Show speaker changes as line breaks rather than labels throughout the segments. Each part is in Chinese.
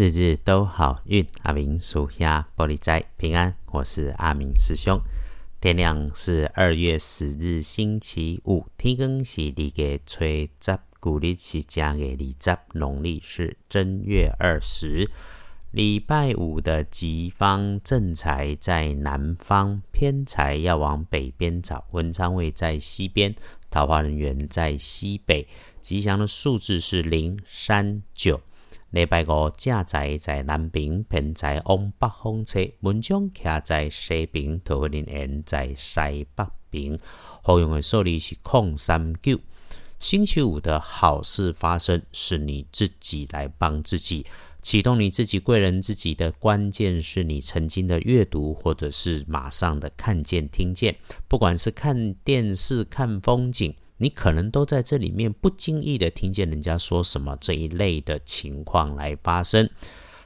日日都好运，阿明属下玻璃斋平安。我是阿明师兄。天亮是二月十日星期五，天更是二月初十，古历是正月二十，农历是正月二十。礼拜五的吉方正财在南方，偏财要往北边找。文昌位在西边，桃花人员在西北。吉祥的数字是零、三、九。礼拜五正在在南边，偏在往北方车；文章徛在西边，桃花林缘在西北边。好用的数字是空三九。星期五的好事发生，是你自己来帮自己，启动你自己贵人自己的关键是你曾经的阅读，或者是马上的看见、听见，不管是看电视、看风景。你可能都在这里面不经意的听见人家说什么这一类的情况来发生。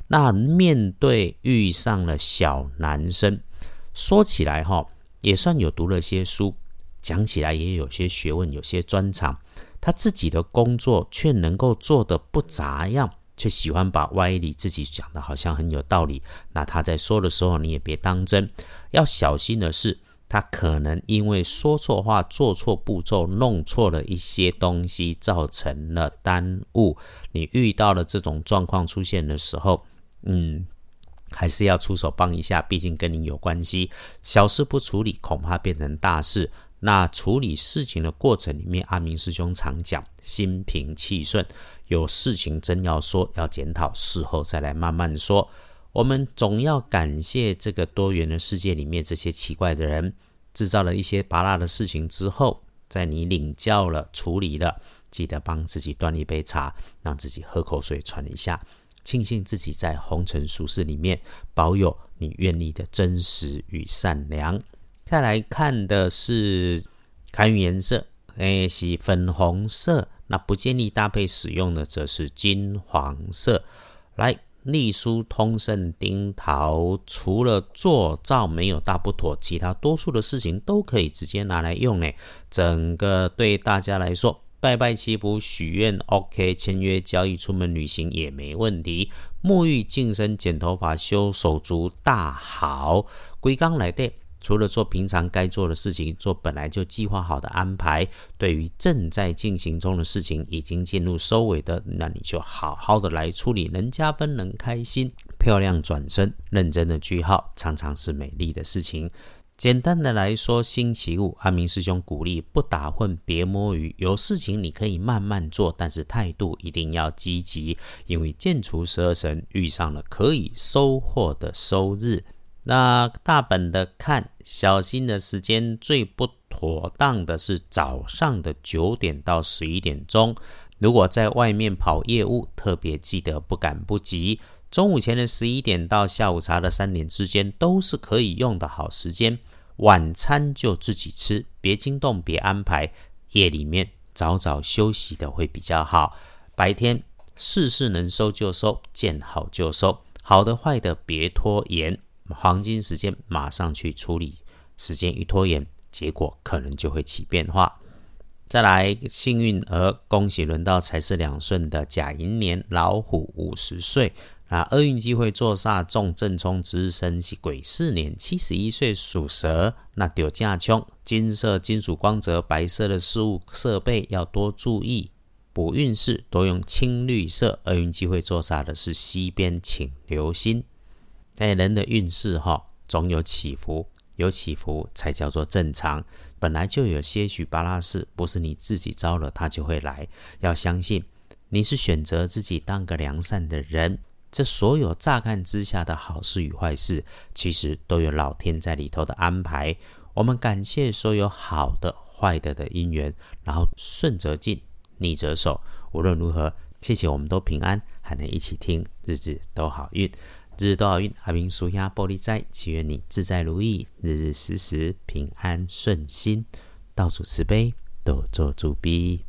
那面对遇上了小男生，说起来哈，也算有读了些书，讲起来也有些学问，有些专长。他自己的工作却能够做得不咋样，却喜欢把歪理自己讲的好像很有道理。那他在说的时候，你也别当真，要小心的是。他可能因为说错话、做错步骤、弄错了一些东西，造成了耽误。你遇到了这种状况出现的时候，嗯，还是要出手帮一下，毕竟跟你有关系。小事不处理，恐怕变成大事。那处理事情的过程里面，阿明师兄常讲心平气顺。有事情真要说，要检讨，事后再来慢慢说。我们总要感谢这个多元的世界里面这些奇怪的人。制造了一些拔辣的事情之后，在你领教了、处理了，记得帮自己端一杯茶，让自己喝口水喘一下，庆幸自己在红尘俗世里面保有你愿意的真实与善良。再来看的是开运颜色，哎，是粉红色，那不建议搭配使用的则是金黄色。来。隶书通胜丁桃，除了做造没有大不妥，其他多数的事情都可以直接拿来用呢。整个对大家来说，拜拜祈福许愿，OK，签约交易、出门旅行也没问题。沐浴净身、剪头发、修手足大好。归刚来的。除了做平常该做的事情，做本来就计划好的安排，对于正在进行中的事情，已经进入收尾的，那你就好好的来处理，能加分，能开心，漂亮转身，认真的句号，常常是美丽的事情。简单的来说，星期五，阿明师兄鼓励不打混，别摸鱼，有事情你可以慢慢做，但是态度一定要积极，因为剑除十二神遇上了可以收获的收日。那大本的看，小心的时间最不妥当的是早上的九点到十一点钟。如果在外面跑业务，特别记得不赶不急。中午前的十一点到下午茶的三点之间都是可以用的好时间。晚餐就自己吃，别惊动，别安排。夜里面早早休息的会比较好。白天事事能收就收，见好就收，好的坏的别拖延。黄金时间马上去处理，时间一拖延，结果可能就会起变化。再来，幸运儿，恭喜轮到财势两顺的甲寅年老虎五十岁，那厄运机会坐煞中正冲之身是癸巳年七十一岁属蛇，那丢架冲金色金属光泽白色的事物设备要多注意。补运势多用青绿色，厄运机会坐煞的是西边，请留心。哎，人的运势哈，总有起伏，有起伏才叫做正常。本来就有些许巴拉事，不是你自己招了，他就会来。要相信，你是选择自己当个良善的人。这所有乍看之下的好事与坏事，其实都有老天在里头的安排。我们感谢所有好的、坏的的因缘，然后顺则进，逆则守。无论如何，谢谢我们都平安，还能一起听，日子都好运。日日都好运，阿明属下玻璃斋，祈愿你自在如意，日日时时平安顺心，倒数慈悲，多做主逼。